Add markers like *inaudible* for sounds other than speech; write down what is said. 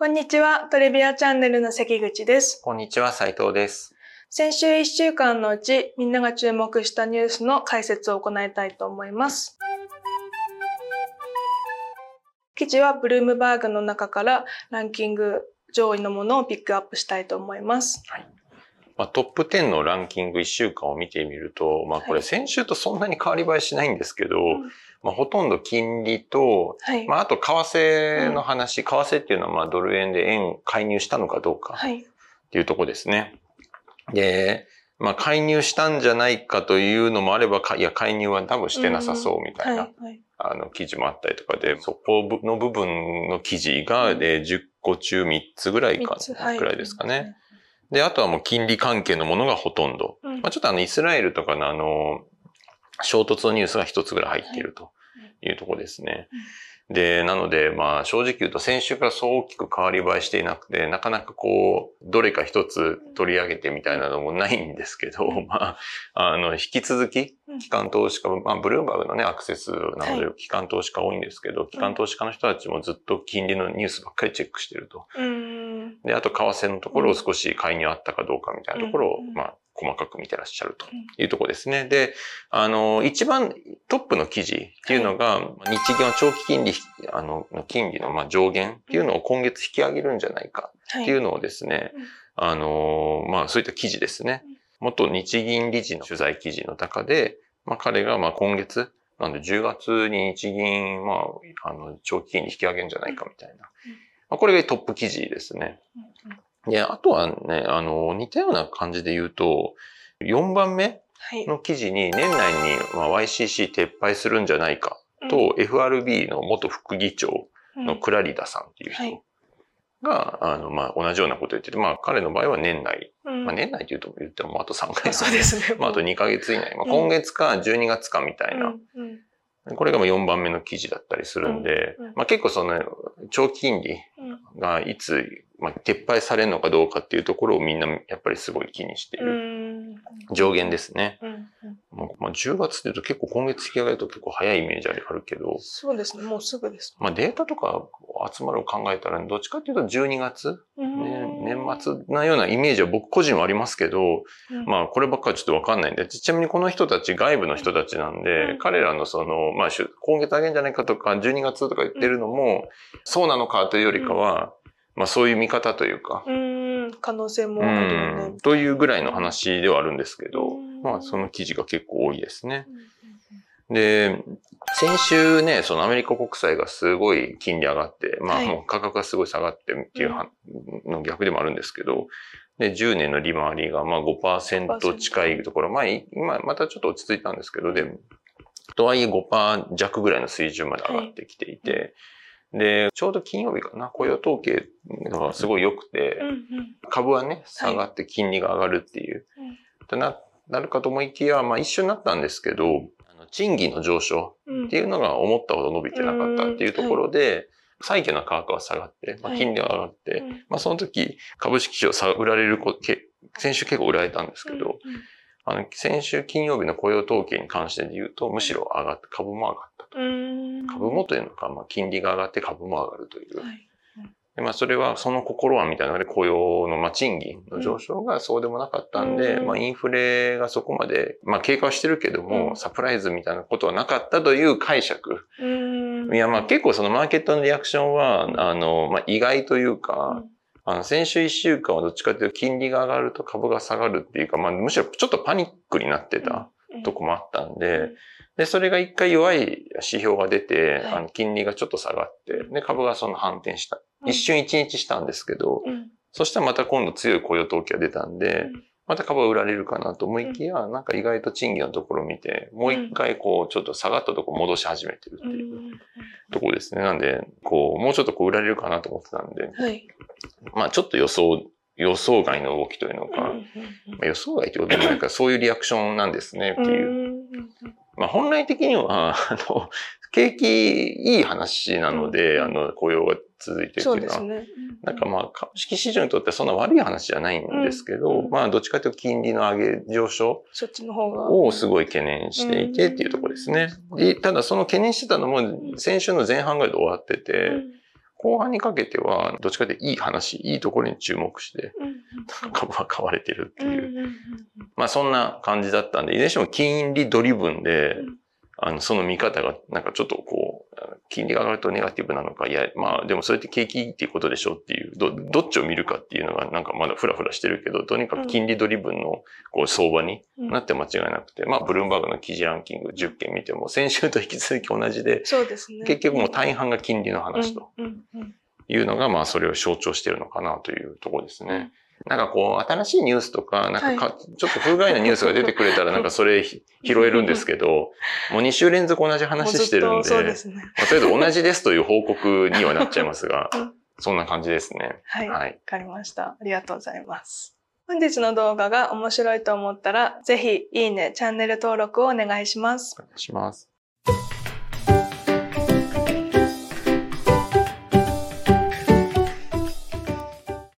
こんにちは。トレビアチャンネルの関口です。こんにちは、斉藤です。先週1週間のうち、みんなが注目したニュースの解説を行いたいと思います。記事はブルームバーグの中からランキング上位のものをピックアップしたいと思います。まあ、トップ10のランキング1週間を見てみると、まあこれ先週とそんなに変わり映えしないんですけど、んまあほとんど金利と、はい。まああと為替の話、為替っていうのはまあドル円で円介入したのかどうかはい。っていうとこですね。で、まあ介入したんじゃないかというのもあれば、かいや介入は多分してなさそうみたいな、はい。はい。あの記事もあったりとかで、そこの部分の記事が、で10個中3つぐらいかぐらいですかね。。で、あとはもう金利関係のものがほとんど。うんまあ、ちょっとあの、イスラエルとかのあの、衝突のニュースが一つぐらい入っているというところですね。で、なので、まあ、正直言うと先週からそう大きく変わり映えしていなくて、なかなかこう、どれか一つ取り上げてみたいなのもないんですけど、まあ、あの、引き続き、機関投資家、まあ、ブルームバーグのね、アクセスなのでは、機関投資家多いんですけど、機関投資家の人たちもずっと金利のニュースばっかりチェックしてると。うん。で、あと、為替のところを少し介入あったかどうかみたいなところを、うんまあ、細かく見てらっしゃるというところですね。で、あの、一番トップの記事っていうのが、日銀は長期金利、あの、金利のまあ上限っていうのを今月引き上げるんじゃないかはい。っていうのをですね、うんあの、まあ、そういった記事ですね。元日銀理事の取材記事の中で、まあ、彼がまあ今月、なんで10月に日銀、まあ、あの、長期金利引き上げるんじゃないかみたいな。まあ、これがトップ記事ですね。で、あとはね、あの、似たような感じで言うと、4番目はい。の記事に年内にまあ YCC 撤廃するんじゃないかと、FRB の元副議長のクラリダさんっていうはい人が、あの、まあ、同じようなことを言ってて、まあ、彼の場合は年内、うん。まあ、年内って言うと言ってもあと3回。そうですね。*laughs* まあ、あと2ヶ月以内、まあ、うん。今月か12月かみたいな、これがまあ4番目の記事だったりするんで、うんうん。まあ、結構その、長期金利うん。がいつ、まあ、撤廃されるのかどうかっていうところをみんなやっぱりすごい気にしている。うん。上限ですね。うんうんまあまあ、10月って言うと結構今月引き上げると結構早いイメージあるけど、そうですね。もうすぐです。まあデータとか集まるを考えたら、どっちかっていうと12月、ね、年末なようなイメージは僕個人はありますけど、まあこればっかりちょっとわかんないんで、ちなみにこの人たち外部の人たちなんで、うん。彼らのその、まあ今月上げんじゃないかとか、12月とか言ってるのも、そうなのかというよりかは、まあそういう見方というか、うん、可能性もうあるよね。ん。というぐらいの話ではあるんですけど。うん、まあその記事が結構多いですね。で、先週ね、そのアメリカ国債がすごい金利上がって、まあはい。もう価格がすごい下がってっていうはの逆でもあるんですけど、で、10年の利回りがまあ5%近いところ、まあい今またちょっと落ち着いたんですけど、で、とはいえ5%弱ぐらいの水準まで上がってきていて、で、ちょうど金曜日かな、雇用統計がすごい良くて、株はね、下がって金利が上がるっていう。とな、なるかと思いきや、まあ一緒になったんですけど、あの賃金の上昇うん。っていうのが思ったほど伸びてなかったっていうところで、債券の価格は下がって、まあ、はい。金利が上がって、うん。まあその時株式市場さ売られるこけ、先週結構売られたんですけど、あの、先週金曜日の雇用統計に関してで言うと、むしろ上がって、株も上がったと。うん。株もというのか、まあ金利が上がって株も上がるという。はいでまあ、それはその心はみたいなので雇用の、まあ、賃金の上昇がそうでもなかったんで、うん。まあ、インフレがそこまで、まあ、経過はしてるけども、うん。サプライズみたいなことはなかったという解釈。うん。いや、まあ、結構そのマーケットのリアクションは、あの、まあ、意外というか、あの、先週一週間はどっちかというと金利が上がると株が下がるっていうか、まあ、むしろちょっとパニックになってたとこもあったんで、で、それが一回弱い指標が出て、はい。あの、金利がちょっと下がって、で、株がその反転した。一瞬一日したんですけど、うん。そしたらまた今度強い雇用統計が出たんで、うん。また株は売られるかなと思いきや、なんか意外と賃金のところを見て、もう一回こう、ちょっと下がったところ戻し始めてるってういうん。ところですね。なんで、こう、もうちょっとこう売られるかなと思ってたんで、はい。まあちょっと予想、予想外の動きというのか、まあ予想外ということでもないから、そういうリアクションなんですねっていう。まあ本来的には、*laughs* あの、景気いい話なので、うんあの、雇用が続いてるそというのは、ね。なんかまあ株式市場にとってはそんな悪い話じゃないんですけど、うんまあどっちかというと金利の上げ、上昇そっちの方が。をすごい懸念していてっていうところですね。でただその懸念してたのも先週の前半ぐらいで終わってて、後半にかけては、どっちかといいい話、いいところに注目して、株は買われてるっていう。まあそんな感じだったんで、いずれにしても金利ドリブンで、うん。あの、その見方が、なんかちょっとこう、金利が上がるとネガティブなのか、いや、まあでもそれって景気いいっていうことでしょっていう、ど、どっちを見るかっていうのがなんかまだフラフラしてるけど、とにかく金利ドリブンのこう相場にうんなって間違いなくて、まあブルームバーグの記事ランキング10件見ても、先週と引き続き同じで、そうですね。結局もう大半が金利の話とうんうんうんいうのが、まあそれを象徴してるのかなというところですね。なんかこう、新しいニュースとか、なんかか、ちょっと風外なニュースが出てくれたら、なんかそれひ *laughs* 拾えるんですけど、もう2週連続同じ話してるんで、そうですね。まあとりあえず同じですという報告にはなっちゃいますが *laughs* うん、そんな感じですね。はい。わ、はい。かりました。ありがとうございます。本日の動画が面白いと思ったら、ぜひ、いいね、チャンネル登録をお願いします。お願いします。